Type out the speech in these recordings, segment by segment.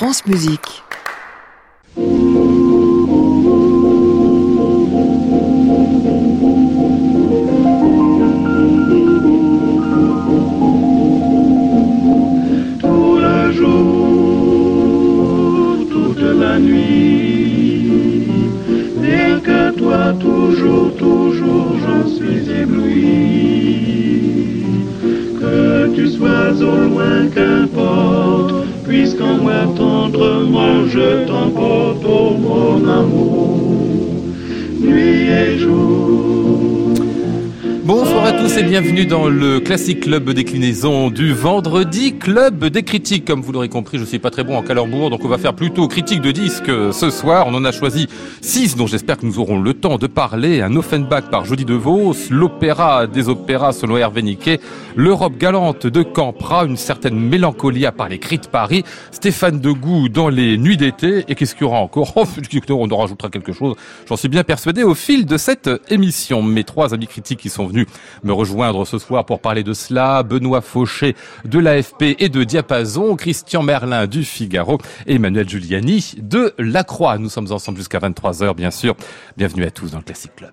France Musique. Puisqu'en moi tendrement je t'emporte, tous et bienvenue dans le classique club déclinaison du vendredi, club des critiques. Comme vous l'aurez compris, je suis pas très bon en calembour, donc on va faire plutôt critique de disques ce soir. On en a choisi six, dont j'espère que nous aurons le temps de parler. Un Offenbach par Jody DeVos, l'opéra des opéras selon Hervé Niquet, l'Europe galante de Campra, une certaine mélancolie par les cris de Paris, Stéphane Degout dans les nuits d'été, et qu'est-ce qu'il y aura encore? Oh, On en rajoutera quelque chose, j'en suis bien persuadé au fil de cette émission. Mes trois amis critiques qui sont venus me rejoindre ce soir pour parler de cela. Benoît Fauché de l'AFP et de Diapason, Christian Merlin du Figaro et Emmanuel Giuliani de La Croix. Nous sommes ensemble jusqu'à 23h, bien sûr. Bienvenue à tous dans le Classic Club.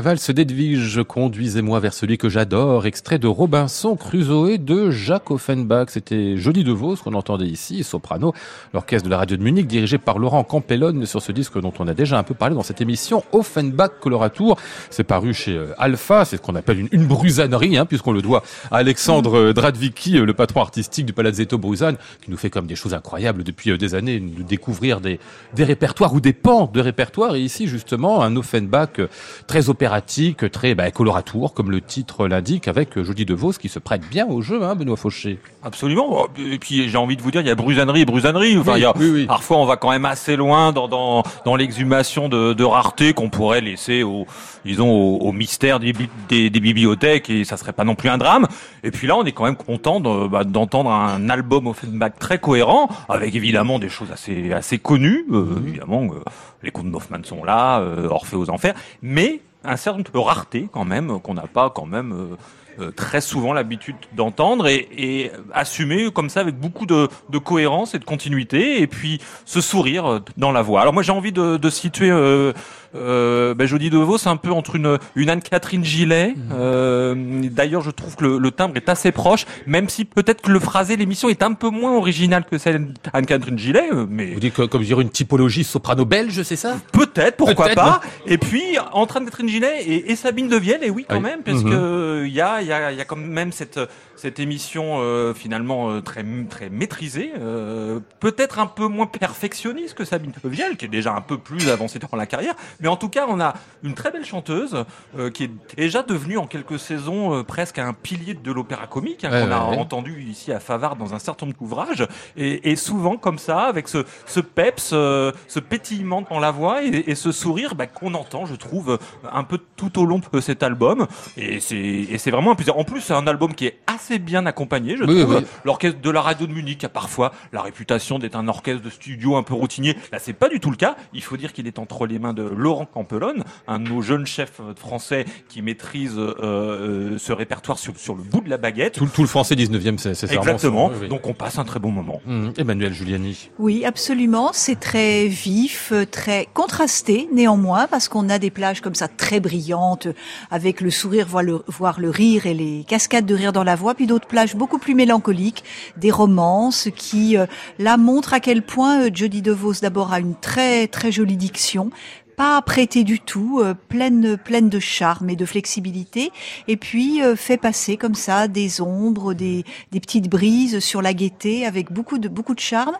La valse d'Edwige, conduisez-moi vers celui que j'adore, extrait de Robinson Crusoe de Jacques Offenbach. C'était Joli de Vos qu'on entendait ici, soprano, l'orchestre de la radio de Munich dirigé par Laurent Campellone sur ce disque dont on a déjà un peu parlé dans cette émission, Offenbach Coloratour. C'est paru chez euh, Alpha, c'est ce qu'on appelle une, une brusanerie, hein, puisqu'on le doit à Alexandre euh, Dradvicki, euh, le patron artistique du Palazzetto Bruzane, qui nous fait comme des choses incroyables depuis des années, de découvrir des, répertoires ou des pans de répertoires. Et ici, justement, un Offenbach très opératique, très bah, coloratour, comme le titre l'indique, avec Jody DeVos qui se prête bien au jeu, hein, Benoît Fauché. Absolument. Et puis j'ai envie de vous dire, il y a brusanerie et brusanerie. Enfin, Oui, il y a, oui, oui. Parfois, on va quand même assez loin dans dans, dans l'exhumation de, de rareté qu'on pourrait laisser au disons au, au mystère des, bi- des, des bibliothèques et ça serait pas non plus un drame. Et puis là, on est quand même content de- bah, d'entendre un album Offenbach très cohérent, avec évidemment des choses assez assez connues. Euh, Évidemment, euh, les contes d'Hoffmann sont là, euh, Orphée aux enfers, mais un certain de raretés quand même qu'on n'a pas quand même. euh, euh, très souvent l'habitude d'entendre et, assumer comme ça avec beaucoup de, cohérence et de continuité et puis ce sourire euh, dans la voix. Alors moi j'ai envie de, situer euh, euh, ben, Jodie DeVos un peu entre une, une Anne-Catherine Gillet. Euh, D'ailleurs je trouve que le, le timbre est assez proche, même si peut-être que le phrasé l'émission est un peu moins original que celle d'Anne-Catherine Gillet, euh, mais Vous dites que, comme dire une typologie soprano belge, c'est ça? Peut-être, pourquoi pas. Et puis, entre Anne-Catherine Gillet et, et Sabine Devielle, et oui, quand Oui. même, parce Mhm. que il y a, y, a, y a quand même cette, cette émission euh, finalement euh, très, très maîtrisée, euh, peut-être un peu moins perfectionniste que Sabine Devielle, qui est déjà un peu plus avancée dans la carrière. Mais en tout cas, on a une très belle chanteuse qui est déjà devenue en quelques saisons presque un pilier de l'opéra comique, hein, Ouais, qu'on a ouais, entendu ici à Favard dans un certain nombre d'ouvrages, et, et souvent comme ça, avec ce, ce peps, ce pétillement dans la voix et, et ce sourire bah, qu'on entend, je trouve, un peu tout au long de cet album. Et c'est et c'est vraiment un plaisir. En plus, c'est un album qui est assez bien accompagné, je Oui, trouve. oui. L'orchestre de la radio de Munich a parfois la réputation d'être un orchestre de studio un peu routinier. Là, c'est pas du tout le cas. Il faut dire qu'il est entre les mains de Laurent Campelonne, un de nos jeunes chefs euh, français qui maîtrise euh, euh, ce répertoire sur, sur le bout de la baguette. tout, tout le français 19e, c'est Exactement. ça, oui, oui. Donc on passe un très bon moment. Hum, Emmanuel Giuliani. Oui, absolument. C'est très vif, très contrasté néanmoins, parce qu'on a des plages comme ça très brillantes, avec le sourire, voire le, voire le rire et les cascades de rire dans la voix, puis d'autres plages beaucoup plus mélancoliques, des romances qui, euh, là, montrent à quel point euh, Jodie DeVos d'abord a une très très jolie diction, pas apprêtée du tout, euh, pleine pleine de charme et de flexibilité, et puis euh, fait passer comme ça des ombres, des des petites brises sur la gaieté avec beaucoup de beaucoup de charme.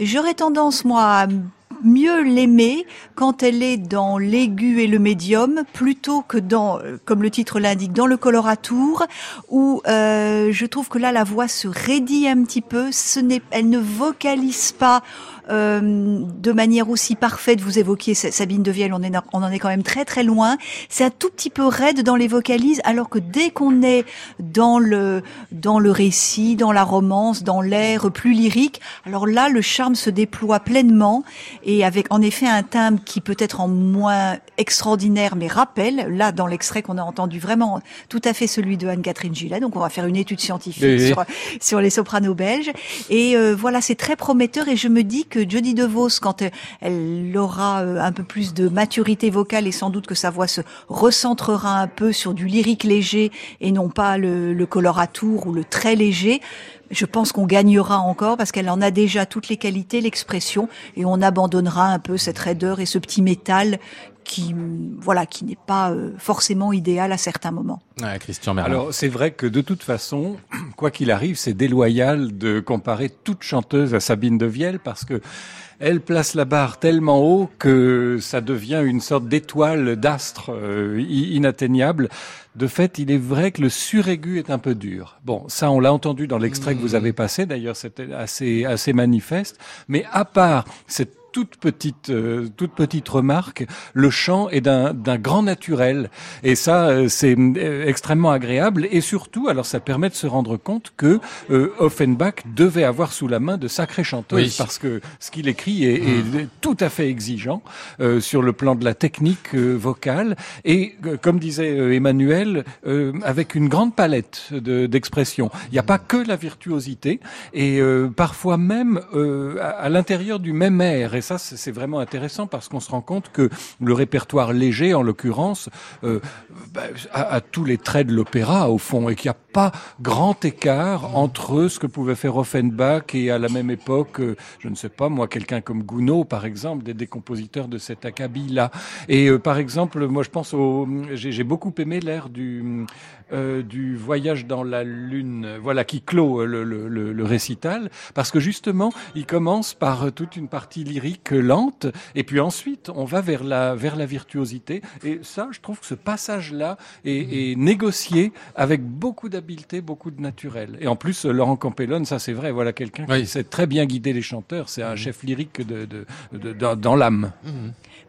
J'aurais tendance moi à mieux l'aimer quand elle est dans l'aigu et le médium plutôt que dans, euh, comme le titre l'indique, dans le coloratour où euh, je trouve que là la voix se raidit un petit peu. Ce n'est, elle ne vocalise pas euh, de manière aussi parfaite. Vous évoquiez Sa- Sabine Devielle, on, est, on en est quand même très très loin. C'est un tout petit peu raide dans les vocalises, alors que dès qu'on est dans le dans le récit, dans la romance, dans l'air plus lyrique, alors là le charme se déploie pleinement et avec en effet un timbre qui peut être en moins extraordinaire mais rappelle là dans l'extrait qu'on a entendu vraiment tout à fait celui de Anne-Catherine Gillet. Donc on va faire une étude scientifique Oui, oui. sur sur les sopranos belges et euh, voilà c'est très prometteur et je me dis que Jodie DeVos quand elle aura euh, un peu plus de maturité vocale et sans doute que sa voix se recentrera un peu sur du lyrique léger et non pas le, le coloratour ou le très léger. Je pense qu'on gagnera encore parce qu'elle en a déjà toutes les qualités, l'expression, et on abandonnera un peu cette raideur et ce petit métal qui, voilà, qui n'est pas euh, forcément idéal à certains moments. Ouais, Christian Merlin. Alors c'est vrai que de toute façon, quoi qu'il arrive, c'est déloyal de comparer toute chanteuse à Sabine Devielle parce que elle place la barre tellement haut que ça devient une sorte d'étoile d'astre euh, inatteignable. De fait, il est vrai que le suraigu est un peu dur. Bon, ça on l'a entendu dans l'extrait que vous avez passé. D'ailleurs, c'était assez assez manifeste. Mais à part cette toute petite, euh, toute petite remarque, le chant est d'un grand naturel. Et ça, euh, c'est euh, extrêmement agréable. Et surtout, alors ça permet de se rendre compte que euh, Offenbach devait avoir sous la main de sacrées chanteuses, Oui. parce que ce qu'il écrit est, est tout à fait exigeant euh, sur le plan de la technique euh, vocale. Et comme disait euh, Emmanuel, euh, avec une grande palette de- d'expressions. Il n'y a pas que la virtuosité, et euh, parfois même euh, à, à l'intérieur du même air. Et ça c'est vraiment intéressant parce qu'on se rend compte que le répertoire léger, en l'occurrence, euh, bah, a, a tous les traits de l'opéra au fond et qu'il n'y a pas grand écart entre ce que pouvait faire Offenbach et à la même époque, euh, je ne sais pas moi, quelqu'un comme Gounod par exemple, des, des compositeurs de cet acabit-là. Et euh, par exemple, moi je pense au, j'ai j'ai beaucoup aimé l'air du euh, du voyage dans la lune, voilà qui clôt le, le, le, le récital, parce que justement il commence par euh, toute une partie lyrique lente, et puis ensuite on va vers la vers la virtuosité. Et ça, je trouve que ce passage-là est, est négocié avec beaucoup d'habileté, beaucoup de naturel. Et en plus, euh, Laurent Campellone, ça c'est vrai, voilà quelqu'un Oui. qui sait très bien guider les chanteurs. C'est un chef lyrique de, de, de- dans- dans l'âme.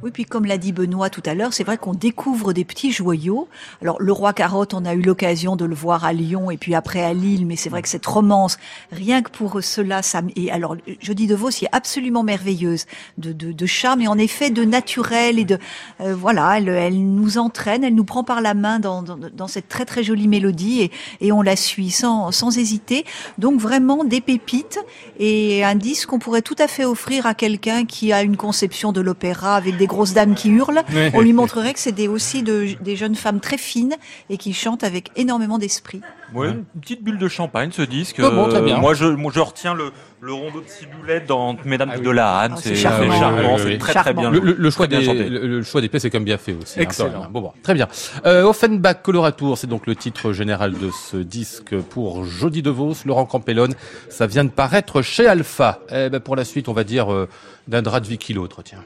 Oui, puis comme l'a dit Benoît tout à l'heure, c'est vrai qu'on découvre des petits joyaux. Alors, le roi Carotte, on a eu l'occasion de le voir à Lyon et puis après à Lille, mais c'est vrai que cette romance, rien que pour cela, ça, et alors, je dis de Vos, est absolument merveilleuse, de, de, de charme et en effet de naturel et de, euh, voilà, elle, elle nous entraîne, elle nous prend par la main dans, dans, dans cette très très jolie mélodie et, et on la suit sans, sans hésiter. Donc vraiment des pépites et un disque qu'on pourrait tout à fait offrir à quelqu'un qui a une conception de l'opéra avec des grosses dames qui hurlent. On lui montrerait que c'est des, aussi de- des jeunes femmes très fines et qui chantent avec énormément d'esprit. Ouais, une petite bulle de champagne, ce disque. Oh bon, très Euh, bien. moi, je, moi, je retiens le, le rondeau de ciboulette dans Mesdames Ah oui. de la Hanne. Ah, c'est charmant. charmant, Oui, oui, c'est oui. très très Charmant. bien. Le, le- le choix Très des, bien le, le choix des pièces est quand même bien fait aussi. hein, Excellent. Bon, bon, très bien. Euh, Offenbach Coloratour, c'est donc le titre général de ce disque pour Jody DeVos, Laurent Campellone. Ça vient de paraître chez Alpha. Eh ben, pour la suite, on va dire euh, d'un drap de Vicky l'autre, tiens.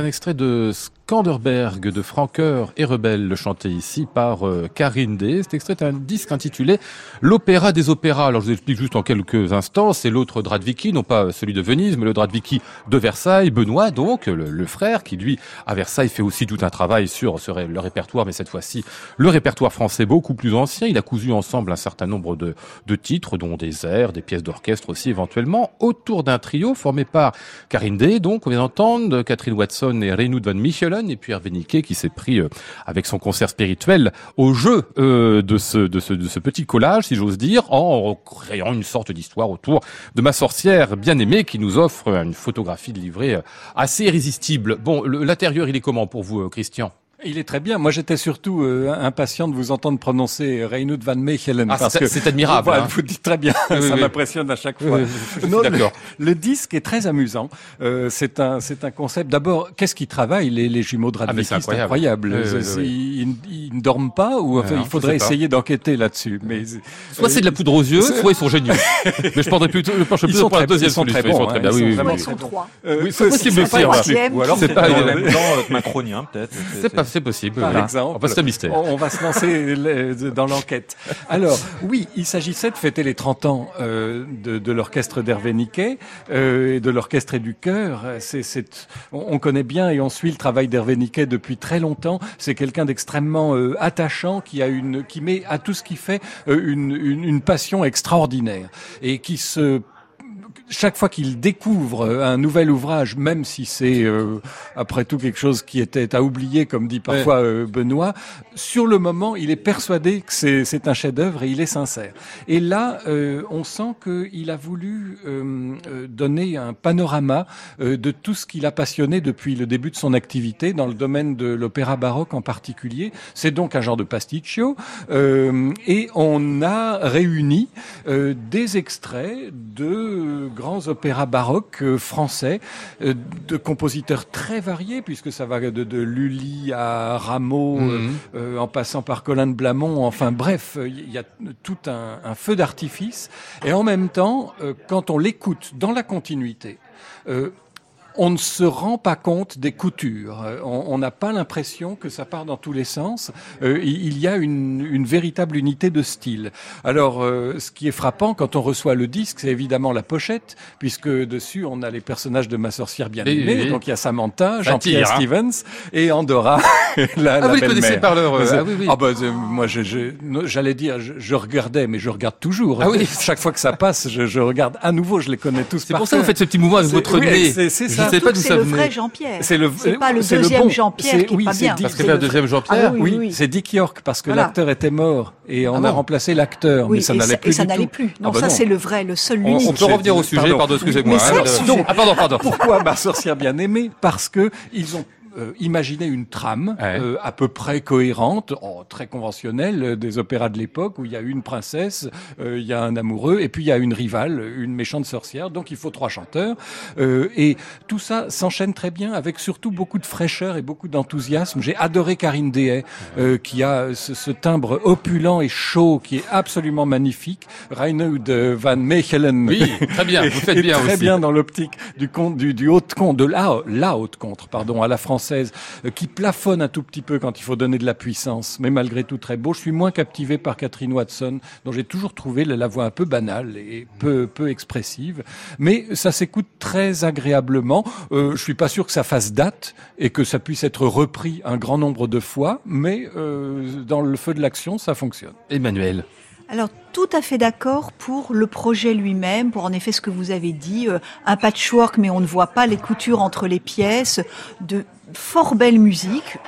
Un extrait de Skanderberg de Francoeur et Rebelle, chanté ici par euh, Karine D. Cet extrait est un disque intitulé L'opéra des opéras. Alors je vous explique juste en quelques instants. C'est l'autre Dradviki, non pas celui de Venise, mais le Dradviki de Versailles. Benoît, donc, le, frère, qui lui, à Versailles, fait aussi tout un travail sur le répertoire, mais cette fois-ci, le répertoire français beaucoup plus ancien. Il a cousu ensemble un certain nombre de, de titres, dont des airs, des pièces d'orchestre aussi éventuellement, autour d'un trio formé par Karine Day, donc, on vient d'entendre, Catherine Watson et Reynoud van Michelen, et puis Hervé Niquet qui s'est pris, euh, avec son concert spirituel, au jeu euh, de, ce, de, ce, de ce petit collage, si j'ose dire, en créant une sorte d'histoire autour de ma sorcière bien-aimée qui nous offre une photographie de livret euh, assez irrésistible. Bon, l'intérieur, il est comment pour vous, euh, Christian? Il est très bien. Moi, j'étais surtout euh, impatient de vous entendre prononcer Reynoud van Mechelen. Ah, parce c'est- que c'est admirable, Voilà, hein. vous dites très bien. Oui, ça oui. m'impressionne à chaque fois. Suis Non, le- d'accord. Le, disque est très amusant. Euh, c'est un, c'est un concept. D'abord, qu'est-ce qu'ils travaillent les, les jumeaux de Ah, mais Radviki c'est incroyable. Oui, oui, oui, Ils, ils ne dorment pas ou enfin, non, il faudrait essayer d'enquêter là-dessus. Mais Soit c'est de la poudre aux yeux, c'est- soit ils sont géniaux. mais je prendrais plutôt, je penche plutôt sont pour la deuxième ils sont très solution. bons, Ils sont très hein, bien. ils Oui, sont oui, vraiment oui. Ils sont trois. euh, Oui, c'est possible aussi. troisième. Ou alors C'est pas- en même temps macronien peut-être. C'est possible. Par voilà. exemple. Mystère. On, va se lancer dans l'enquête. Alors, oui, il s'agissait de fêter les 30 ans euh, de, de l'orchestre d'Hervé Niquet euh, et de l'orchestre et du chœur. C'est, c'est, on, on connaît bien et on suit le travail d'Hervé Niquet depuis très longtemps. C'est quelqu'un d'extrêmement euh, attachant qui a une, qui met à tout ce qu'il fait euh, une, une, une passion extraordinaire et qui se chaque fois qu'il découvre euh, un nouvel ouvrage, même si c'est euh, après tout quelque chose qui était à oublier, comme dit parfois euh, Benoît, sur le moment, il est persuadé que c'est un chef-d'œuvre et il est sincère. Et là, euh, on sent qu'il a voulu euh, euh, donner un panorama euh, de tout ce qu'il a passionné depuis le début de son activité dans le domaine de l'opéra baroque en particulier. C'est donc un genre de pasticcio euh, et on a réuni euh, des extraits de grands opéras baroques euh, français, euh, de compositeurs très variés, puisque ça va de, de Lully à Rameau, Mhm. euh, en passant par Colin de Blamont, enfin bref, il y a tout un, un feu d'artifice. Et en même temps, quand on l'écoute dans la continuité, euh, on ne se rend pas compte des coutures. Euh, On n'a pas l'impression que ça part dans tous les sens. Euh, il y a une, une véritable unité de style. Alors, euh, ce qui est frappant quand on reçoit le disque, c'est évidemment la pochette, puisque dessus on a les personnages de ma sorcière bien aimée. Donc il y a Samantha, Jean-Pierre hein. Stevens et Andorra, la, Ah, la vous les connaissez par leur, euh, ah oui, oui. Ah bah, moi, j'allais dire, je, je regardais, mais je regarde toujours. Ah oui. Chaque fois que ça passe, je, je regarde à nouveau. Je les connais tous. C'est pour ça que vous faites ce petit mouvement avec votre oui, nez. Ça. ne sais pas d'où que c'est le vrai Jean-Pierre. C'est le, pas le deuxième bon. Jean-Pierre C'est- qui est oui, pas c'est bien, Dick- parce C'est pas le deuxième Jean-Pierre. Ah oui, Oui, oui, oui. c'est Dick York parce que Voilà. l'acteur était mort et on Ah a bon remplacé l'acteur, Oui, mais ça n'allait plus et ça n'allait plus. Non, Ah bah ça c'est le vrai, le seul, On, l'unique. on peut revenir au sujet, Pardon. excusez-moi. Ah, pardon, pardon. Pourquoi ma sorcière bien aimée Parce que ils ont euh, imaginé une trame Ouais. euh, à peu près cohérente, oh, très conventionnelle euh, des opéras de l'époque où il y a une princesse, euh, il y a un amoureux et puis il y a une rivale, une méchante sorcière. Donc il faut trois chanteurs Euh, et tout ça s'enchaîne très bien avec surtout beaucoup de fraîcheur et beaucoup d'enthousiasme. J'ai adoré Karine Dehay euh, qui a ce, ce timbre opulent et chaud qui est absolument magnifique. Reinhard van Mechelen. Oui, très bien, vous faites est bien très aussi. bien dans l'optique du du, du haute conte, de la, la haute contre, pardon, à la française, euh, qui plafonne un tout petit peu quand il faut donner de la puissance, mais malgré tout très beau. Je suis moins captivé par Catherine Watson, dont j'ai toujours trouvé la, la voix un peu banale et peu, peu expressive, mais ça s'écoute très agréablement. Euh, je suis pas sûr que ça fasse date et que ça puisse être repris un grand nombre de fois, mais euh, dans le feu de l'action, ça fonctionne. Emmanuel. Alors tout à fait d'accord pour le projet lui-même, pour en effet ce que vous avez dit, euh, un patchwork mais on ne voit pas les coutures entre les pièces, de fort belles musiques,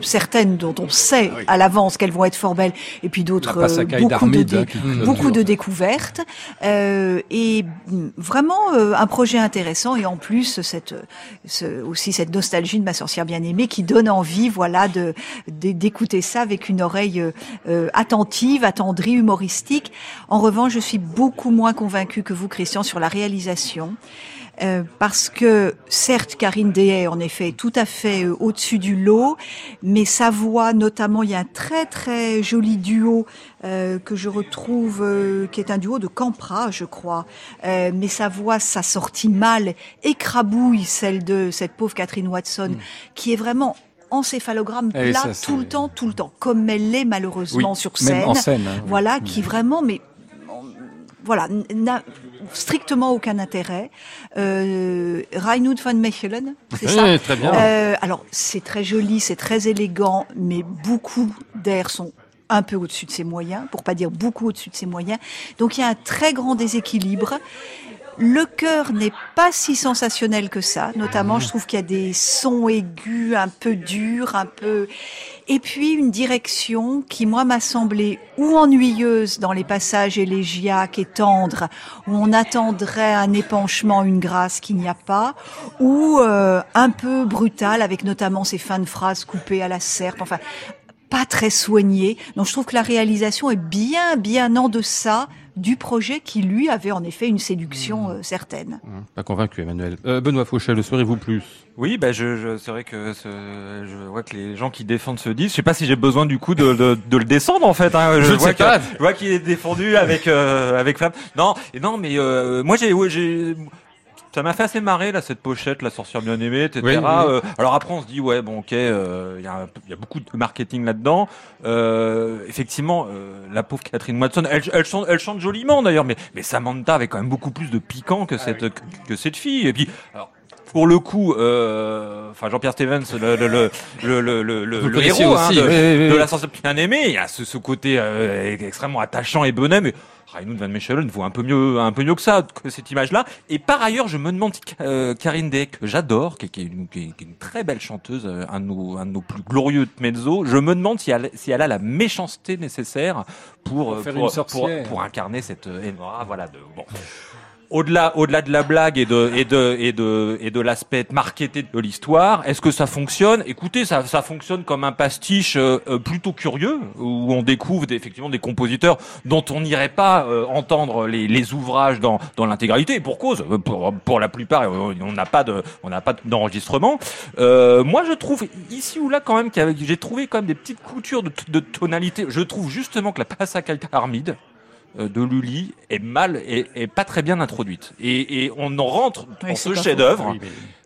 certaines dont on sait à l'avance qu'elles vont être fort belles, et puis d'autres euh, beaucoup, de, dé- beaucoup de découvertes, euh, et mm, vraiment euh, un projet intéressant, et en plus cette, ce- aussi cette nostalgie de ma sorcière bien-aimée qui donne envie, voilà, de de- d'écouter ça avec une oreille euh, euh, attentive, attendrie, humoristique. En revanche, je suis beaucoup moins convaincue que vous, Christian, sur la réalisation. Euh, parce que certes, Karine Dehay, en effet, est tout à fait euh, au-dessus du lot, mais sa voix, notamment, il y a un très très joli duo euh, que je retrouve, qui est un duo de Campra, je crois. Mais sa voix, sa sortie mal, écrabouille celle de cette pauvre Catherine Watson, qui est vraiment encéphalogramme Eh, plat ça, tout le temps, tout le temps, comme elle l'est malheureusement Oui, sur même scène. en scène, hein, oui. Voilà, qui vraiment, mais voilà, n'a strictement aucun intérêt. Euh, Reinhard van Mechelen, c'est ça très bien. Euh, alors, c'est très joli, c'est très élégant, mais beaucoup d'air sont un peu au-dessus de ses moyens, pour pas dire beaucoup au-dessus de ses moyens. Donc, il y a un très grand déséquilibre. Le chœur n'est pas si sensationnel que ça. Notamment, je trouve qu'il y a des sons aigus, un peu durs, un peu... Et puis, une direction qui, moi, m'a semblé ou ennuyeuse dans les passages élégiaques et tendres, où on attendrait un épanchement, une grâce qu'il n'y a pas, ou euh, un peu brutale, avec notamment ces fins de phrases coupées à la serpe. Enfin, pas très soigné. Donc je trouve que la réalisation est bien, bien en deçà du projet qui, lui, avait en effet une séduction euh, certaine. Hum, Pas convaincu, Emmanuel. Euh, Benoît Fauchel, le serez-vous plus? Oui, bah je, je c'est vrai que ce, je vois que les gens qui défendent ce disque, je sais pas si j'ai besoin du coup de, de, de le descendre en fait. Hein. Je Je vois qu'il est défendu avec euh, avec. Non, non, mais euh, moi j'ai, ouais, j'ai, ça m'a fait assez marrer là cette pochette, la sorcière bien aimée, etc. Oui, oui. Euh, alors après on se dit ouais bon ok, euh, il y, a y a beaucoup de marketing là-dedans. Euh, effectivement, euh, la pauvre Catherine Watson, elle, elle, chante, elle chante joliment d'ailleurs, mais mais Samantha avait quand même beaucoup plus de piquant que cette que, que cette fille. Et puis alors pour le coup, euh, enfin Jean-Pierre Stevens, le le le le le, le, héros hein, aussi, de, oui, oui, oui. de la sorcière bien aimée, il y a ce, ce côté euh, extrêmement attachant et bonnet, mais Reinhard van Mechelen vaut un peu mieux un peu mieux que ça, que cette image-là. Et par ailleurs, je me demande si euh, Karine Day, que j'adore, qui, est- qui est une, qui est- qui est une très belle chanteuse, euh, un de nos, un de nos plus glorieux de mezzo, je me demande si elle, si elle a la méchanceté nécessaire pour, euh, faire pour, une pour, pour incarner cette euh, Enora, voilà, de, bon. Au-delà, au-delà de la blague et de et de et de et de l'aspect marketé de l'histoire, est-ce que ça fonctionne? Écoutez, ça ça fonctionne comme un pastiche euh, euh, plutôt curieux où on découvre des- effectivement des compositeurs dont on n'irait pas euh, entendre les, les ouvrages dans dans l'intégralité pour cause. euh, Pour pour la plupart, on n'a pas de on n'a pas d'enregistrement. Euh, moi, je trouve ici ou là quand même qu'il j'ai trouvé quand même des petites coutures de, de tonalité. Je trouve justement que la Passacale Armide de Lully est mal et est pas très bien introduite et, et on en rentre dans ce chef-d'œuvre Oui,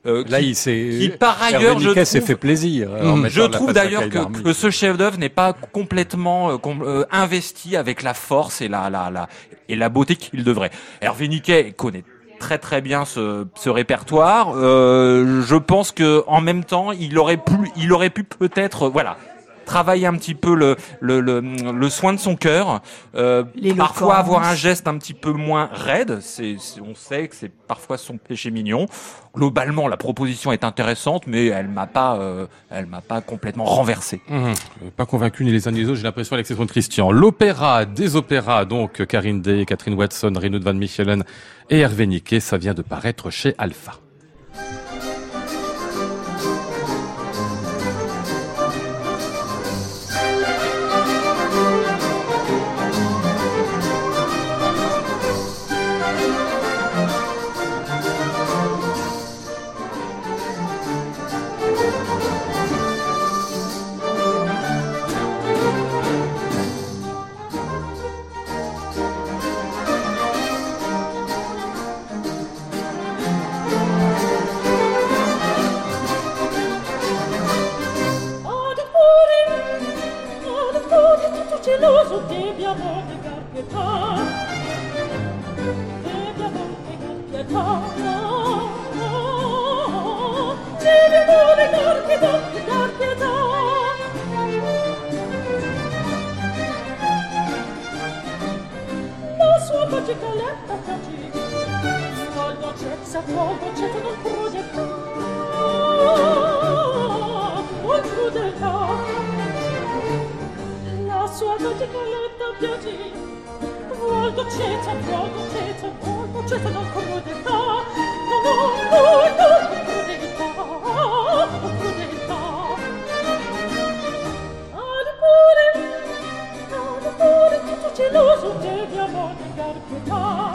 euh, Là, qui, il s'est. qui, par ailleurs, Hervé je s'est trouve- fait plaisir. euh, mettant je trouve d'ailleurs que, que ce chef-d'œuvre n'est pas complètement euh, com- euh, investi avec la force et la, la, la et la beauté qu'il devrait. Hervé Niquet connaît très très bien ce, ce répertoire. Euh, je pense que en même temps, il aurait pu, il aurait pu peut-être, euh, voilà, travailler un petit peu le le, le, le soin de son cœur. Euh, parfois avoir un geste un petit peu moins raide. C'est, c'est- on sait que c'est parfois son péché mignon. Globalement, la proposition est intéressante, mais elle m'a pas, euh, elle m'a pas complètement renversé. Euh, Pas convaincu ni les uns ni les autres, j'ai l'impression, à l'exception de Christian. L'opéra des opéras, donc Karine Day, Catherine Watson, Renaud Van Michelen et Hervé Niquet, ça vient de paraître chez Alpha. poco c'è che non crudeltà o crudeltà la sua dotica lenta piagì vuol dolcezza vuol dolcezza vuol dolcezza non crudeltà no no no no crudeltà o crudeltà ad pure ad pure tutto geloso devi amore dar pietà.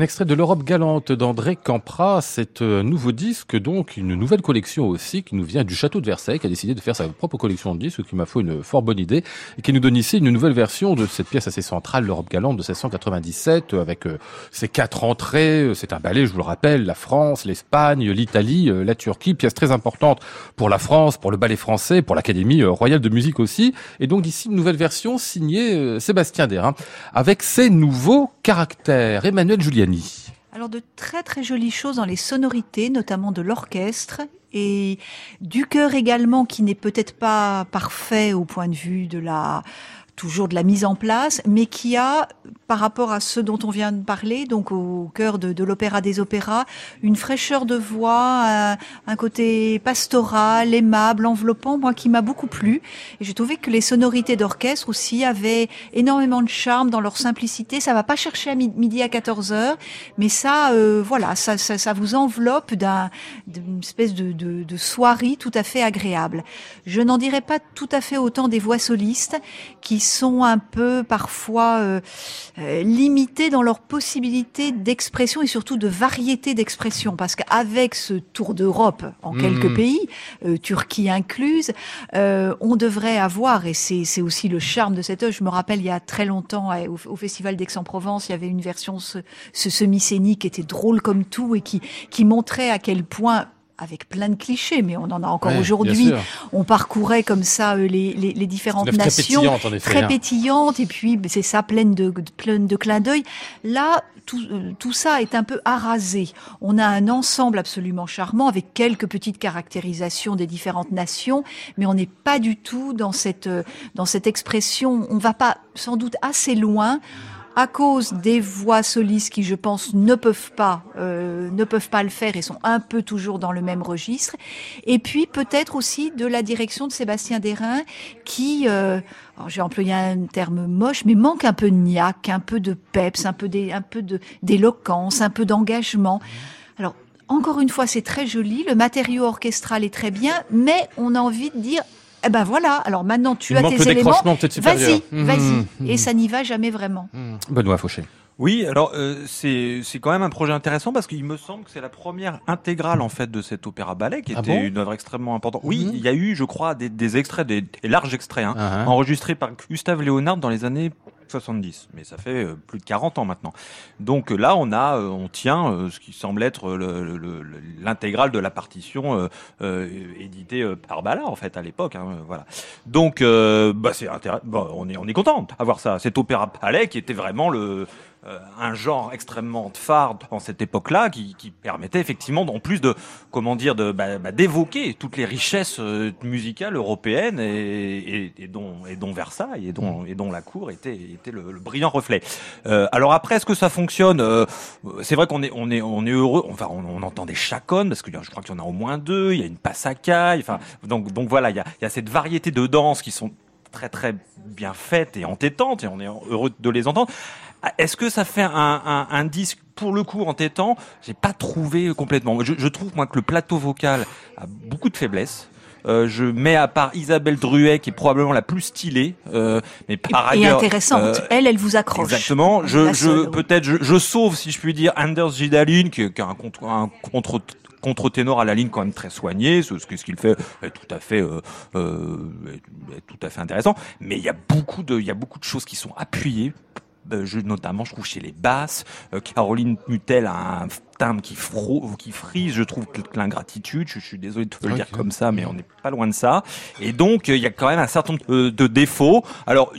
Un extrait de l'Europe galante d'André Campra, c'est un nouveau disque, donc une nouvelle collection aussi, qui nous vient du château de Versailles, qui a décidé de faire sa propre collection de disques, ce qui m'a fait une fort bonne idée, et qui nous donne ici une nouvelle version de cette pièce assez centrale, l'Europe galante de 1697, avec euh, ses quatre entrées, c'est un ballet, je vous le rappelle, la France, l'Espagne, l'Italie, euh, la Turquie, pièce très importante pour la France, pour le ballet français, pour l'Académie euh, royale de musique aussi, et donc ici une nouvelle version signée Sébastien Derain, avec ses nouveaux caractères. Emmanuel Julien alors de très très jolies choses dans les sonorités, notamment de l'orchestre et du chœur également, qui n'est peut-être pas parfait au point de vue de la toujours de la mise en place, mais qui a, par rapport à ce dont on vient de parler, donc au cœur de, de l'opéra des opéras, une fraîcheur de voix, un, un, côté pastoral, aimable, enveloppant, moi qui m'a beaucoup plu. Et j'ai trouvé que les sonorités d'orchestre aussi avaient énormément de charme dans leur simplicité. Ça va pas chercher à midi à 14 heures, mais ça, euh, voilà, ça, ça, ça, vous enveloppe d'une espèce de, de, de soirée tout à fait agréable. Je n'en dirais pas tout à fait autant des voix solistes qui sont un peu parfois euh, euh, limités dans leur possibilité d'expression et surtout de variété d'expression. Parce qu'avec ce tour d'Europe en quelques Mhm. pays, euh, Turquie incluse, euh, on devrait avoir, et c'est c'est aussi le charme de cette œuvre, je me rappelle il y a très longtemps au, au Festival d'Aix-en-Provence, il y avait une version ce, ce semi-scénique qui était drôle comme tout et qui, qui montrait à quel point avec plein de clichés, mais on en a encore Ouais, aujourd'hui. On parcourait comme ça euh, les, les, les différentes très nations, pétillante, en effet, très hein. pétillante, et puis ben, c'est ça, pleine de, de- pleine de clins d'œil. Là, tout, euh, tout ça est un peu arasé. On a un ensemble absolument charmant avec quelques petites caractérisations des différentes nations, mais on n'est pas du tout dans cette euh, dans cette expression. On va pas sans doute assez loin à cause des voix solistes qui, je pense, ne peuvent pas euh, ne peuvent pas le faire et sont un peu toujours dans le même registre. Et puis peut-être aussi de la direction de Sébastien Derain qui, euh, j'ai employé un terme moche, mais manque un peu de niaque, un peu de peps, un peu d'éloquence, un peu d'engagement. Alors encore une fois, c'est très joli, le matériau orchestral est très bien, mais on a envie de dire eh ben voilà, alors maintenant tu Il as tes éléments, peut-être supérieur. vas-y, vas-y. Mhm. Et ça n'y va jamais vraiment. Benoît Fauché. Oui, alors euh, c'est c'est quand même un projet intéressant parce qu'il me semble que c'est la première intégrale en fait de cet opéra ballet qui Ah était bon une œuvre extrêmement importante. Oui, il y a eu, je crois, des, des extraits, des, des larges extraits, hein, Ah, hein. enregistrés par Gustave Léonard dans les années 70, mais ça fait euh, plus de 40 ans maintenant. Donc euh, là, on a, euh, on tient ce qui semble être le- le- le- l'intégrale de la partition éditée par Ballard en fait à l'époque. Hein, voilà. Donc, bah c'est on est on est content d'avoir ça, cet opéra ballet qui était vraiment le un genre extrêmement phare dans cette époque-là, qui, permettait effectivement, en plus de comment dire, de bah, bah, d'évoquer toutes les richesses euh, musicales européennes et, dont et dont Versailles et dont et dont la cour était était le, brillant reflet. Euh, alors après, est-ce que ça fonctionne Euh, C'est vrai qu'on est on est on est heureux. Enfin, on, on entend des chaconnes parce que je crois qu'il y en a au moins deux. Il y a une passacaille. Enfin, donc donc voilà, il y a il y a cette variété de danses qui sont très très bien faites et entêtantes et on est heureux de les entendre. Est-ce que ça fait un, un, un disque pour le coup entêtant J'ai pas trouvé complètement. Je, je trouve moi que le plateau vocal a beaucoup de faiblesses. Euh, je mets à part Isabelle Druet qui est probablement la plus stylée, euh, mais par Et ailleurs intéressante. euh, elle, elle vous accroche. Exactement. Je, je peut-être je, je sauve si je puis dire Anders Gidalin qui, qui a un contre un contre contre-ténor à la ligne quand même très soigné, ce, ce qu'il fait est tout à fait euh, euh, est- est tout à fait intéressant, mais il y a beaucoup de il y a beaucoup de choses qui sont appuyées je, notamment je trouve chez les basses Euh, Caroline Mutel a un timbre qui fro qui frise je trouve que l'ingratitude je, je suis désolé de te le dire comme ça mais on n'est pas loin de ça. Et donc euh, il y a quand même un certain nombre euh, de défauts. Alors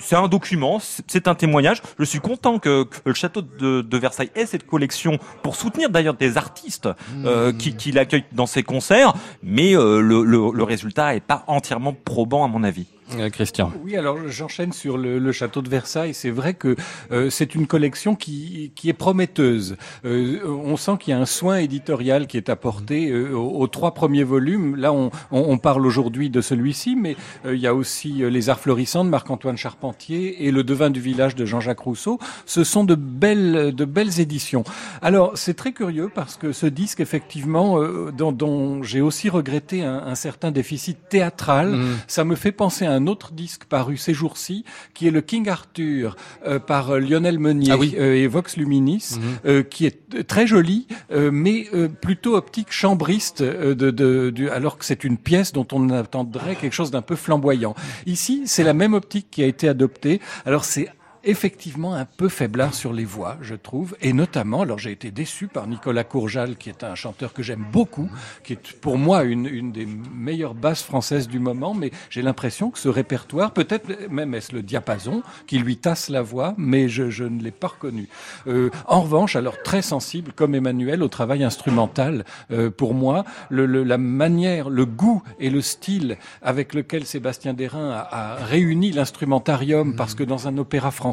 c'est un document c'est un témoignage. Je suis content que, que le château de, de Versailles ait cette collection pour soutenir d'ailleurs des artistes euh, qui, qui l'accueillent dans ses concerts. Mais euh, le, le, le résultat est pas entièrement probant à mon avis Euh, Christian. Oui, alors j'enchaîne sur le, le château de Versailles. C'est vrai que euh, c'est une collection qui, qui est prometteuse. Euh, on sent qu'il y a un soin éditorial qui est apporté euh, aux, aux trois premiers volumes. Là, on, on, on parle aujourd'hui de celui-ci, mais euh, il y a aussi euh, Les Arts florissants de Marc-Antoine Charpentier et Le devin du village de Jean-Jacques Rousseau. Ce sont de belles, de belles éditions. Alors, c'est très curieux parce que ce disque, effectivement, euh, dont, dont j'ai aussi regretté un, un certain déficit théâtral, Mhm. ça me fait penser à un autre disque paru ces jours-ci, qui est le King Arthur euh, par euh, Lionel Meunier Ah oui. euh, et Vox Luminis, Mhm. qui est très joli, mais plutôt optique chambriste, de, de, du- alors que c'est une pièce dont on attendrait quelque chose d'un peu flamboyant. Ici, c'est la même optique qui a été adoptée. Alors c'est effectivement un peu faiblard sur les voix, je trouve, et notamment, alors j'ai été déçu par Nicolas Courjal, qui est un chanteur que j'aime beaucoup, qui est pour moi une, une des meilleures basses françaises du moment, mais j'ai l'impression que ce répertoire, peut-être même est-ce le diapason, qui lui tasse la voix, mais je, ne l'ai pas reconnu. Euh, en revanche, alors très sensible, comme Emmanuel, au travail instrumental, euh, pour moi, le, la manière, le goût et le style avec lequel Sébastien Derain a réuni l'instrumentarium, parce que dans un opéra français,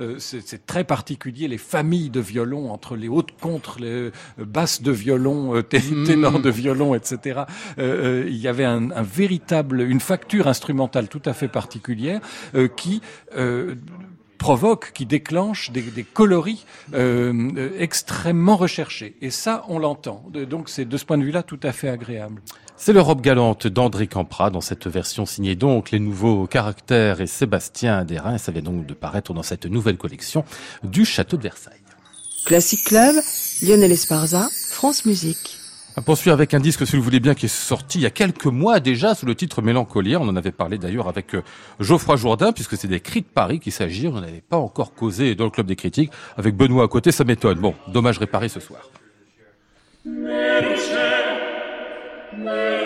euh, c'est très particulier, les familles de violons, entre les hautes contre, les euh, basses de violon, euh, té- ténors de violon, etc. Il y avait un, un véritable, une facture instrumentale tout à fait particulière qui provoque, qui déclenche des, des coloris euh, euh, extrêmement recherchés. Et ça, on l'entend. Donc c'est de ce point de vue-là tout à fait agréable. C'est l'Europe galante d'André Campra dans cette version signée donc les nouveaux caractères et Sébastien Derain. Ça vient donc de paraître dans cette nouvelle collection du Château de Versailles. Classic Club, Lionel Esparza, France Musique. On poursuit avec un disque, si vous voulez bien, qui est sorti il y a quelques mois déjà sous le titre Mélancolière. On en avait parlé d'ailleurs avec euh, Geoffroy Jourdain, puisque c'est des cris de Paris qu'il s'agit. On n'avait pas encore causé dans le club des critiques. Avec Benoît à côté, ça m'étonne. Bon, dommage réparé ce soir. Amen.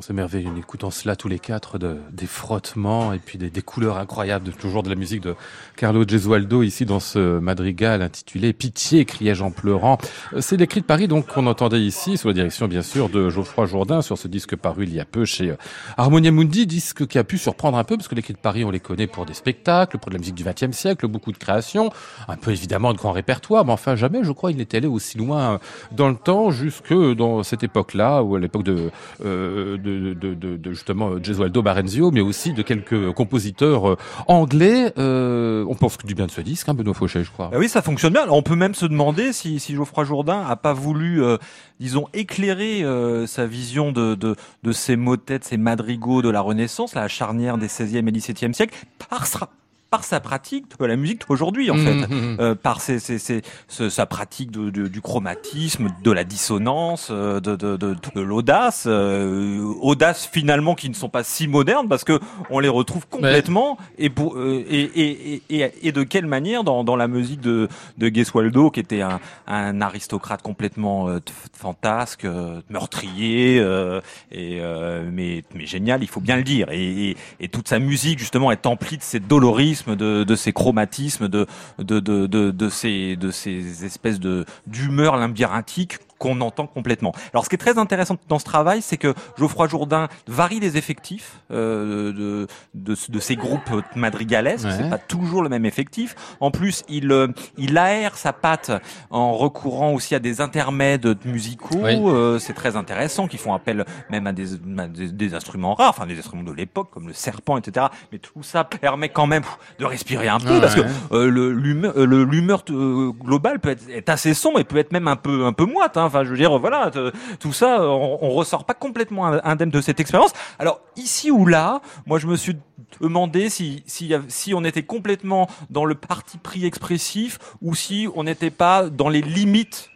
On s'émerveille en écoutant cela tous les quatre, de, des frottements et puis des, des couleurs incroyables, de, toujours de la musique de Carlo Gesualdo ici dans ce madrigal intitulé Pitié, criai-je en pleurant. Euh, C'est les cris de Paris donc qu'on entendait ici, sous la direction bien sûr de Geoffroy Jourdain sur ce disque paru il y a peu chez euh, Harmonia Mundi, disque qui a pu surprendre un peu parce que les cris de Paris on les connaît pour des spectacles, pour de la musique du XXe siècle, beaucoup de créations, un peu évidemment de grand répertoire, mais enfin jamais je crois il n'était allé aussi loin dans le temps jusque dans cette époque-là, ou à l'époque de, euh, de, de, de, de, justement Gesualdo Barenzio, mais aussi de quelques compositeurs euh, anglais. Euh, on pense que du bien de ce disque, hein, Benoît Fauchet, je crois. Bah oui, ça fonctionne bien. On peut même se demander si, si Geoffroy Jourdain a pas voulu, euh, disons, éclairer euh, sa vision de, de, de ces motets, ces madrigaux de la Renaissance, la charnière des 16e et 17e siècles, par par sa pratique de la musique d'aujourd'hui, en fait. Mhm. Euh, par ses, ses, ses- ce- sa pratique de, de- du chromatisme, de la dissonance, euh, de, l'audace, euh, audace finalement qui ne sont pas si modernes parce que on les retrouve complètement et, pour, euh, et, et, et, et, et de quelle manière dans, dans la musique de, de Gesualdo qui était un, un aristocrate complètement euh, fantasque, euh, meurtrier euh, et euh, mais, mais génial, il faut bien le dire et, toute sa musique justement est emplie de ces de, ces chromatismes, de ces espèces de d'humeur qu'on entend complètement. Alors, ce qui est très intéressant dans ce travail, c'est que Geoffroy Jourdain varie les effectifs euh, de, de, de ces groupes madrigalesques. Ouais. C'est pas toujours le même effectif. En plus, il euh, il aère sa patte en recourant aussi à des intermèdes musicaux. Oui. Euh, c'est très intéressant, qui font appel même à des, à des, des instruments rares, enfin des instruments de l'époque comme le serpent, etc. Mais tout ça permet quand même de respirer un peu Ouais. parce que euh, l'humeur le- l'humeur globale peut être est assez sombre et peut être même un peu un peu moite hein. Enfin je veux dire voilà tout ça on, on ressort pas complètement indemne de cette expérience alors ici ou là moi je me suis demandé si si, on était complètement dans le parti pris expressif ou si on n'était pas dans les limites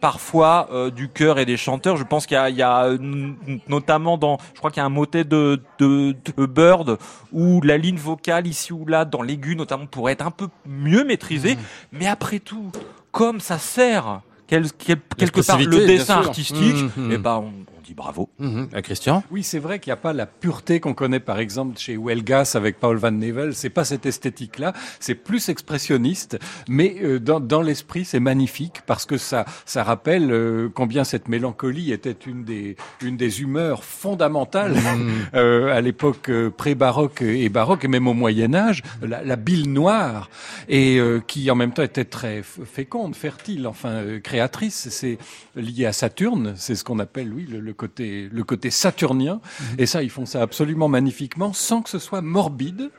parfois euh, du chœur et des chanteurs. Je pense qu'il y a, il y a n- notamment dans, je crois qu'il y a un motet de, de, de Bird où la ligne vocale ici ou là dans l'aigu notamment pourrait être un peu mieux maîtrisée. Mais après tout, comme ça sert quel- quel- quelque part le dessin artistique, Mhm. et ben on, on dit bravo. Mhm. Ah, Christian? Oui, c'est vrai qu'il n'y a pas la pureté qu'on connaît par exemple chez Welgas avec Paul Van Nevel. C'est pas cette esthétique-là. C'est plus expressionniste, mais euh, dans, dans l'esprit, c'est magnifique parce que ça, ça rappelle euh, combien cette mélancolie était une des, une des humeurs fondamentales euh, à l'époque pré-baroque et baroque et même au Moyen Âge, la, la bile noire et euh, qui en même temps était très féconde, fertile, enfin euh, créatrice. C'est lié à Saturne. C'est ce qu'on appelle, oui, le, le côté, le côté saturnien. Et ça, ils font ça absolument magnifiquement, sans que ce soit morbide.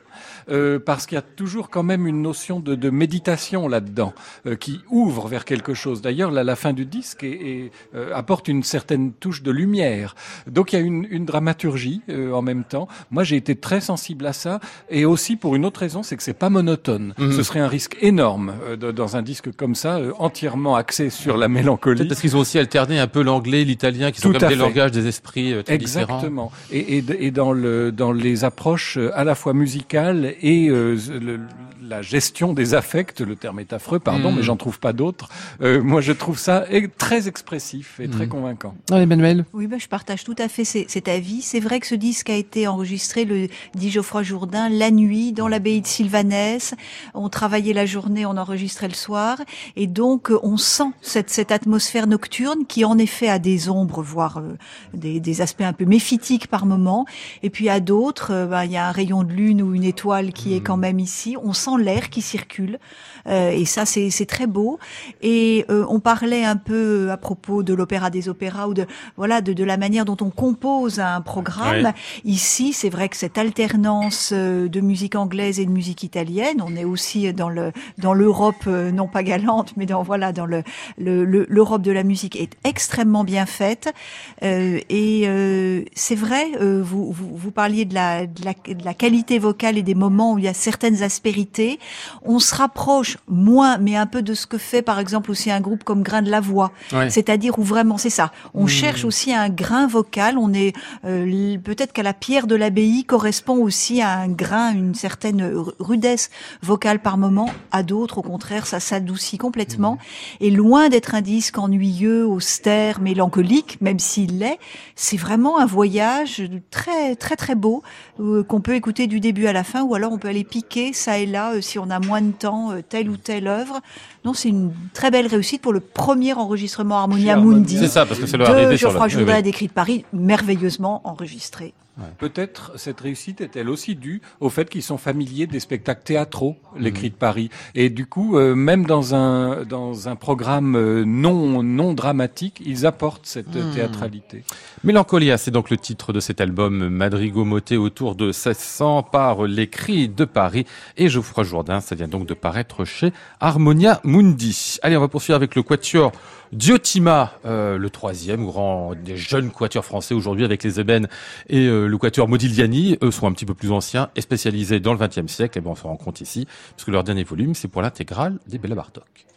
Euh, parce qu'il y a toujours quand même une notion de, de méditation là-dedans euh, qui ouvre vers quelque chose. D'ailleurs, la, la fin du disque est- est, euh, apporte une certaine touche de lumière. Donc il y a une, une dramaturgie euh, en même temps. Moi, j'ai été très sensible à ça, et aussi pour une autre raison, c'est que c'est pas monotone. Mhm. Ce serait un risque énorme euh, de- dans un disque comme ça, euh, entièrement axé sur la mélancolie. Peut-être parce qu'ils ont aussi alterné un peu l'anglais, l'italien, qui sont comme des langages, des esprits très différents. Exactement. Et, et, et dans, le, dans les approches à la fois musicales et euh, le- la gestion des affects, le terme est affreux, pardon, Mm. mais j'en trouve pas d'autres. Euh, moi, je trouve ça très expressif et très Mm. convaincant. Non, Emmanuel? Oui, ben, je partage tout à fait cet avis. C'est vrai que ce disque a été enregistré, le dit Geoffroy Jourdain, la nuit dans l'abbaye de Sylvanès. On travaillait la journée, on enregistrait le soir. Et donc, euh, on sent cette, cette atmosphère nocturne qui, en effet, a des ombres, voire euh, des, des aspects un peu méphitiques par moment. Et puis, à d'autres, euh, ben, il y a un rayon de lune ou une étoile qui est quand même ici. On sent l'air qui circule. Euh, et ça, c'est très beau. Et euh, on parlait un peu à propos de l'opéra des opéras ou de voilà de, de la manière dont on compose un programme. Ici, c'est vrai que cette alternance euh, de musique anglaise et de musique italienne, on est aussi dans le dans l'Europe euh, non pas galante, mais dans voilà dans le le- le- l'Europe de la musique est extrêmement bien faite. Euh, et euh, c'est vrai, euh, vous, vous vous parliez de la, de la de la qualité vocale et des moments où il y a certaines aspérités. On se rapproche moins, mais un peu de ce que fait par exemple aussi un groupe comme Grain de la Voix. Ouais. C'est-à-dire où vraiment, c'est ça. On Hmm. cherche aussi un grain vocal. On est euh, peut-être qu'à la pierre de l'abbaye correspond aussi à un grain, une certaine ru- rudesse vocale par moment. À d'autres, au contraire, ça s'adoucit complètement. Hmm. Et loin d'être un disque ennuyeux, austère, mélancolique, même s'il l'est, c'est vraiment un voyage très très très beau euh, qu'on peut écouter du début à la fin, ou alors on peut aller piquer ça et là euh, si on a moins de temps euh, telle ou telle œuvre. Non, c'est une très belle réussite pour le premier enregistrement Harmonia. Mundi C'est ça, parce que c'est le de Geoffroy oui, Jourdain oui. d'écrit de Paris, merveilleusement enregistré. Peut-être cette réussite est-elle aussi due au fait qu'ils sont familiers des spectacles théâtraux, les Cris de Paris. Et du coup, euh, même dans un dans un programme euh, non non dramatique, ils apportent cette euh, théâtralité. Mélancolia, c'est donc le titre de cet album Madrigo moté autour de 1600 par les cris de Paris et Geoffroy Jourdain. Ça vient donc de paraître chez Harmonia Mundi. Allez, on va poursuivre avec le quatuor Diotima, euh, le troisième grand des jeunes quatuors français aujourd'hui avec les ébènes et euh, le Modigliani. Eux sont un petit peu plus anciens et spécialisés dans le XXe siècle. Et ben, on s'en rend compte ici, puisque leur dernier volume, c'est pour l'intégrale des Béla Bartok.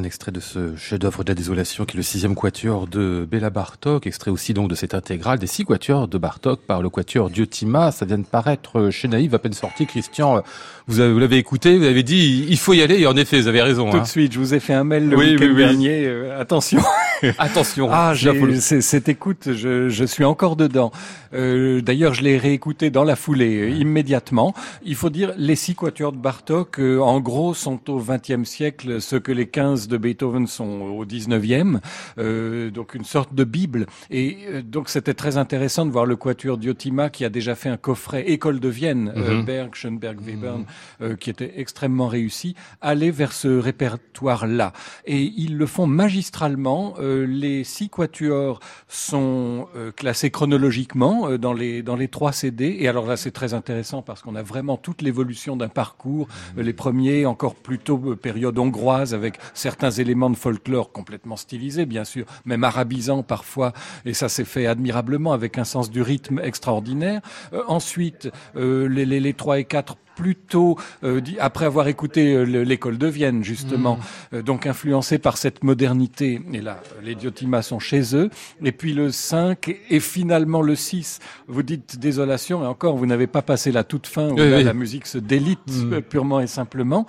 Un extrait de ce chef-d'œuvre de la désolation qui est le sixième quatuor de Béla Bartok, extrait aussi donc de cette intégrale des six quatuors de Bartok par le quatuor Diotima. Ça vient de paraître chez Naïve, à peine sorti. Christian, vous avez- vous l'avez écouté, vous avez dit il faut y aller et en effet, vous avez raison. Tout hein. de suite, je vous ai fait un mail le Oui, week-end oui, oui. dernier. euh, attention. Attention. Ah, cette écoute, je, je suis encore dedans. Euh, D'ailleurs, je l'ai réécouté dans la foulée, euh, immédiatement. Il faut dire, les six quatuors de Bartok, euh, en gros, sont au XXe siècle ce que les 15 de Beethoven sont au XIXe, euh, donc une sorte de Bible. Et euh, donc, c'était très intéressant de voir le quatuor Diotima qui a déjà fait un coffret École de Vienne, euh, Mhm. Berg, Schoenberg, Webern, euh, qui était extrêmement réussi, aller vers ce répertoire-là. Et ils le font magistralement. Euh, les six quatuors sont euh, classés chronologiquement euh, dans les dans les trois CD. Et alors là, c'est très intéressant parce qu'on a vraiment toute l'évolution d'un parcours. Euh, les premiers, encore plutôt euh, période hongroise, avec certains éléments de folklore complètement stylisés, bien sûr, même arabisants parfois. Et ça s'est fait admirablement avec un sens du rythme extraordinaire. Euh, ensuite, euh, les, les, les 3 et 4 plutôt euh, après avoir écouté euh, le- l'école de Vienne justement, euh, donc influencé par cette modernité. Et là, les Diotima sont chez eux. Et puis le 5 et finalement le 6. Vous dites désolation et encore, vous n'avez pas passé la toute fin où Oui, là, oui. la musique se délite Mm. euh, purement et simplement.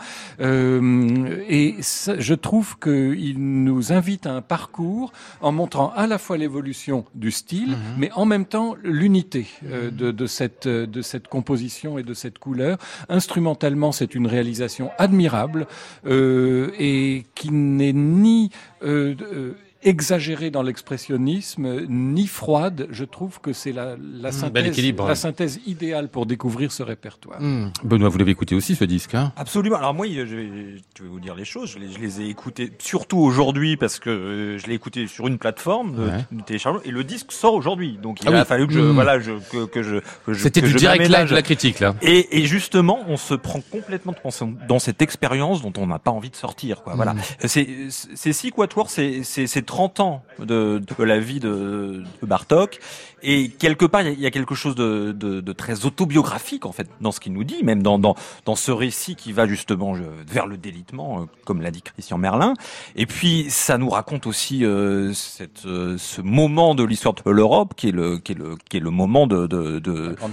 Euh, et ça, je trouve qu'il nous invite à un parcours en montrant à la fois l'évolution du style, mais en même temps l'unité euh, de, de cette de cette composition et de cette couleur. Instrumentalement, c'est une réalisation admirable euh, et qui n'est ni euh, euh, exagérée dans l'expressionnisme, ni froide. Je trouve que c'est la, la, bel synthèse, la synthèse idéale pour découvrir ce répertoire. Hmm. Benoît, vous l'avez écouté aussi ce disque, hein? Absolument. Alors moi, je vais, je vais vous dire les choses. Je les, je les ai écoutés surtout aujourd'hui parce que euh, je l'ai écouté sur une plateforme de, Ouais. de téléchargement et le disque sort aujourd'hui. Donc il Ah a oui. fallu que je, Mmh. voilà, je, que, que je, que je- C'était du je direct live de la critique, là. Et, et justement, on se prend complètement dans, ce- dans cette expérience dont on n'a pas envie de sortir. Quoi. Voilà. Mmh. C'est c'est six quatuors, c'est c'est c'est 30 ans de, de la vie de, de Bartok. Et quelque part, il y a- il y, a quelque chose de, de, de très autobiographique en fait dans ce qu'il nous dit, même dans, dans, dans ce récit qui va justement vers le délitement, euh, comme l'a dit Christian Merlin. Et puis, ça nous raconte aussi euh, cette, euh, ce moment de l'histoire de l'Europe, qui est le qui est le qui est le moment de, de, de Grande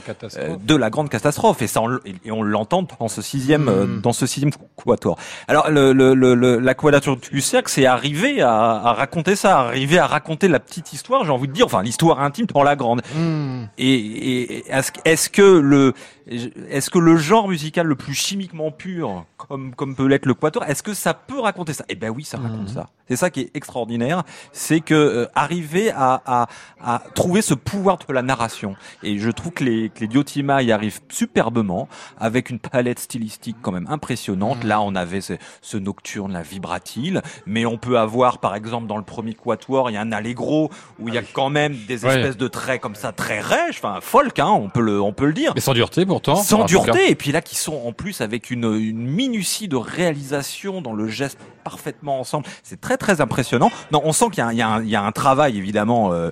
euh, la grande catastrophe et ça on, et on l'entend dans ce sixième Mhm. dans ce sixième quatuor. Alors le, le, le, le- la quadrature du cercle c'est arriver à, à raconter ça, arriver à raconter la petite histoire, j'ai envie de dire, enfin l'histoire intime dans la grande. Hmm. Et, et est-ce que- est-ce que le est-ce que le genre musical le plus chimiquement pur, comme comme peut l'être le quatuor, est-ce que ça peut raconter ça? Eh ben oui, ça raconte Mhm. ça. C'est ça qui est extraordinaire, c'est que euh, arriver à, à à trouver ce pouvoir de la narration. Et je trouve que les que les Diotima y arrivent superbement, avec une palette stylistique quand même impressionnante. Là, on avait ce, ce nocturne, la vibratile, mais on peut avoir par exemple dans le premier quatuor, il y a un allegro où il y a quand même des Ouais. espèces de traits comme ça très rêches, enfin folk, hein, on peut le on peut le dire. Mais sans dureté, pourtant. Sans dureté, et puis là qui sont en plus avec une, une minutie de réalisation dans le geste parfaitement ensemble. C'est très très impressionnant. Non, on sent qu'il y, a un- il y, a un- il y a un travail évidemment, euh,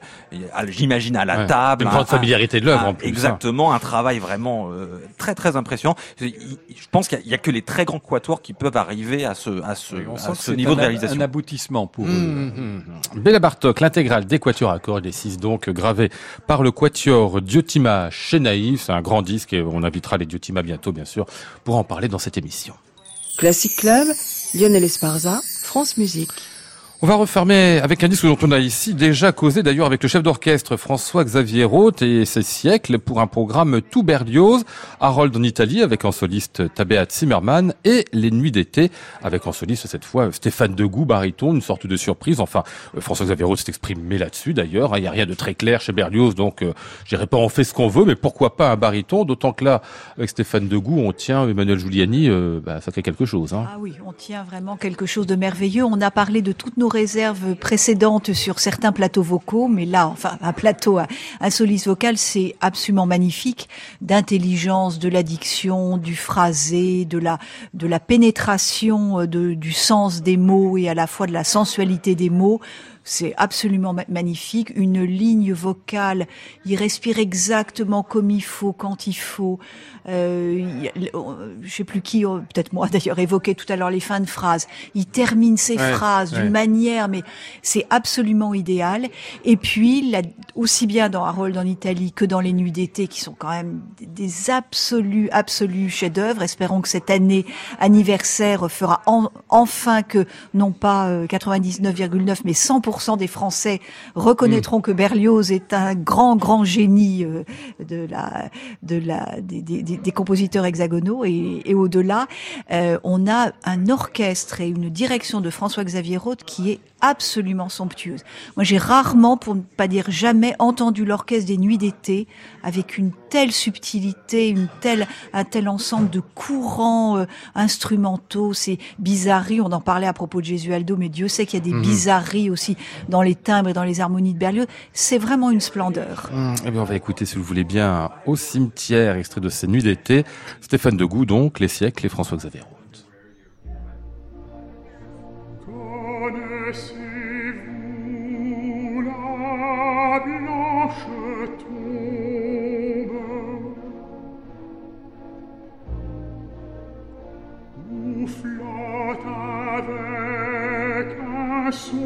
j'imagine à la Ouais. table. Une un- grande un- familiarité de l'œuvre, un- en plus. hein. Exactement, un travail vraiment euh, très très impressionnant. Je pense qu'il y a- il y, a que les très grands quatuors qui peuvent arriver à ce à ce, Et on à sent que ce c'est niveau un, de réalisation. un aboutissement pour eux. Mmh, mmh. Béla Bartok, l'intégrale des quatuors à cordes, les six donc gravés par le quatuor Diotima chez Naïf. C'est un grand disque et on invitera les Diotima bientôt, bien sûr, pour en parler dans cette émission. Classic Club, Lionel Esparza, France Musique. On va refermer avec un disque dont on a ici déjà causé d'ailleurs avec le chef d'orchestre François-Xavier Roth et ses siècles pour un programme tout Berlioz, Harold en Italie avec en soliste Tabea Zimmermann et Les Nuits d'été avec en soliste cette fois Stéphane Degout, baryton, une sorte de surprise. Enfin, euh, François-Xavier Roth s'est exprimé là-dessus d'ailleurs. hein. Il n'y a rien de très clair chez Berlioz, donc euh, je dirais pas on fait ce qu'on veut, mais pourquoi pas un baryton D'autant que là, avec Stéphane Degout, on tient Emmanuel Giuliani, euh, bah, ça fait quelque chose. Hein. Ah oui, on tient vraiment quelque chose de merveilleux. On a parlé de toutes nos réserves précédentes sur certains plateaux vocaux, mais là, enfin, un plateau, un, un soliste vocal, c'est absolument magnifique, d'intelligence, de l'addiction, du phrasé, de la de la pénétration euh, de, du sens des mots et à la fois de la sensualité des mots. C'est absolument ma- magnifique. Une ligne vocale, il respire exactement comme il faut, quand il faut. Euh, il- euh, je sais plus qui, euh, peut-être moi d'ailleurs, évoquait tout à l'heure les fins de phrases. Il termine ses Ouais, phrases ouais. d'une manière, mais c'est absolument idéal. Et puis, là, aussi bien dans Harold en Italie que dans Les Nuits d'été, qui sont quand même des- absolus, absolus chefs-d'œuvre. Espérons que cette année anniversaire fera en- enfin que, non pas euh, 99,9, mais 100% des Français reconnaîtront que Berlioz est un grand, grand génie euh, de la, de la, des, des- compositeurs hexagonaux. Et, et au-delà, euh, on a un orchestre et une direction de François-Xavier Roth qui est absolument somptueuse. Moi, j'ai rarement, pour ne pas dire jamais, entendu l'orchestre des Nuits d'été avec une telle subtilité, une telle, un tel ensemble de courants euh, instrumentaux, ces bizarreries. On en parlait à propos de Gesualdo, mais Dieu sait qu'il y a des Mhm. bizarreries aussi dans les timbres et dans les harmonies de Berlioz. C'est vraiment une splendeur. Hum, Eh bien, on va écouter, si vous voulez bien, au cimetière, extrait de ces nuits d'été. Stéphane Degout, donc, Les siècles et François-Xavier Roth. Connaissez-vous la blanche tombe? Où flotte avec un son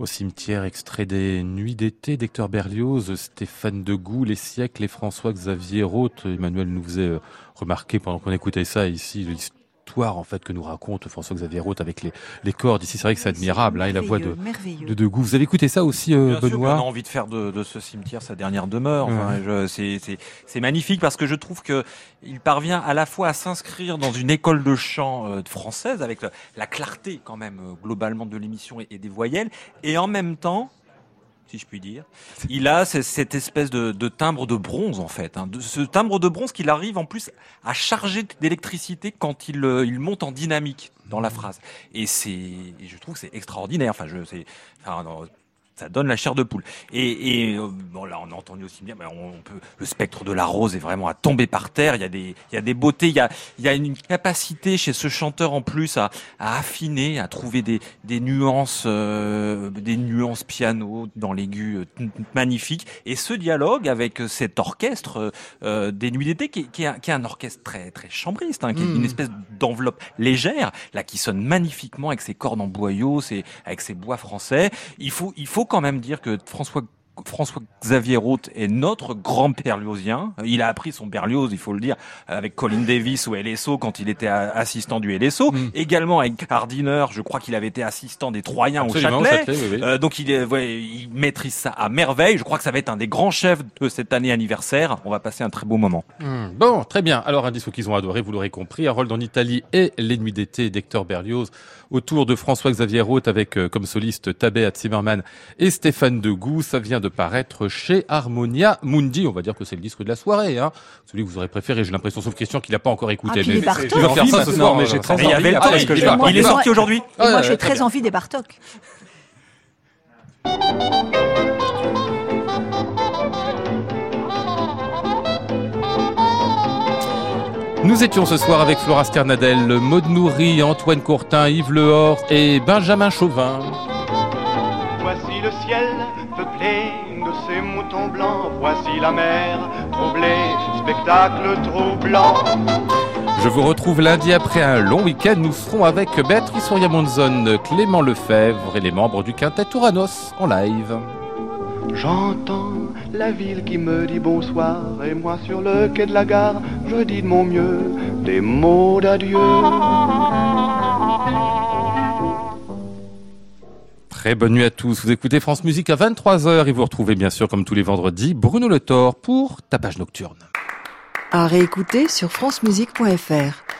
Au cimetière, extrait des Nuits d'été d'Hector Berlioz, Stéphane Degout, Les siècles et François-Xavier Roth. Emmanuel nous faisait euh, remarquer pendant qu'on écoutait ça ici, l'histoire en fait que nous raconte François-Xavier Roth avec les, les cordes. Ici, c'est vrai que c'est admirable, hein, et la voix de, de Degout. Vous avez écouté ça aussi, euh, Bien sûr qu'on a Benoît envie de faire de, de ce cimetière sa dernière demeure. Enfin, c'est- c'est c'est magnifique parce que je trouve que il parvient à la fois à s'inscrire dans une école de chant euh, française avec la, la clarté quand même euh, globalement de l'émission et, et des voyelles, et en même temps, si je puis dire, il a ce- cette espèce de, timbre de bronze en fait. hein, ce timbre de bronze qu'il arrive en plus à charger d'électricité quand il, euh, monte en dynamique dans la phrase. Et c'est, je trouve que c'est extraordinaire. Enfin, je, ça donne la chair de poule. Et, et euh, bon, là, on a entendu aussi bien, mais on peut, le spectre de la rose est vraiment à tomber par terre. Il y a des, il y a des beautés, il y a, il y a une capacité chez ce chanteur en plus à, à affiner, à trouver des, des nuances, euh, des nuances piano dans l'aigu euh, magnifique. Et ce dialogue avec cet orchestre euh, des Nuits d'été, qui, est- qui, est un- qui est un orchestre très, très chambriste, hein, qui est une espèce d'enveloppe légère, là, qui sonne magnifiquement avec ses cordes en boyau, ses, avec ses bois français. Il faut, il faut quand même dire que François François Xavier Roth est notre grand berliozien. Il a appris son Berlioz, il faut le dire, avec Colin Davis au LSO quand il était assistant du LSO. Mm. Également avec Gardiner, je crois qu'il avait été assistant des Troyens Absolument, au Châtelet. Châtelet, oui, oui. Euh, donc il, est, ouais, il maîtrise ça à merveille. Je crois que ça va être un des grands chefs de cette année anniversaire. On va passer un très beau moment. Hmm, Bon, très bien. Alors, un disque qu'ils ont adoré, vous l'aurez compris, Harold en Italie et Les Nuits d'été d'Hector Berlioz, autour de François-Xavier Roth avec euh, comme soliste Tabea Zimmermann et Stéphane Degout. Ça vient de paraître chez Harmonia Mundi. On va dire que c'est le disque de la soirée, hein. Celui que vous aurez préféré, j'ai l'impression, sauf Christian qui l'a pas encore écouté. Ah, il va faire ça ce soir, mais j'ai très il le Ah, il- il, est sorti aujourd'hui. Et moi, j'ai très très envie des Bartok. Nous étions ce soir avec Flora Sternadel, Maud Nourri, Antoine Courtin, Yves Lehor et Benjamin Chauvin. Voici le ciel peuplé de ces moutons blancs. Voici la mer troublée, spectacle troublant. Je vous retrouve lundi après un long week-end. Nous serons avec Béatrice Oriamonzon, Clément Lefebvre et les membres du quintet Touranos en live. J'entends la ville qui me dit bonsoir et moi sur le quai de la gare, je dis de mon mieux des mots d'adieu. Très bonne nuit à tous. Vous écoutez France Musique à 23h et vous retrouvez bien sûr comme tous les vendredis Bruno Le Thor pour ta page nocturne. À réécouter sur francemusique.fr.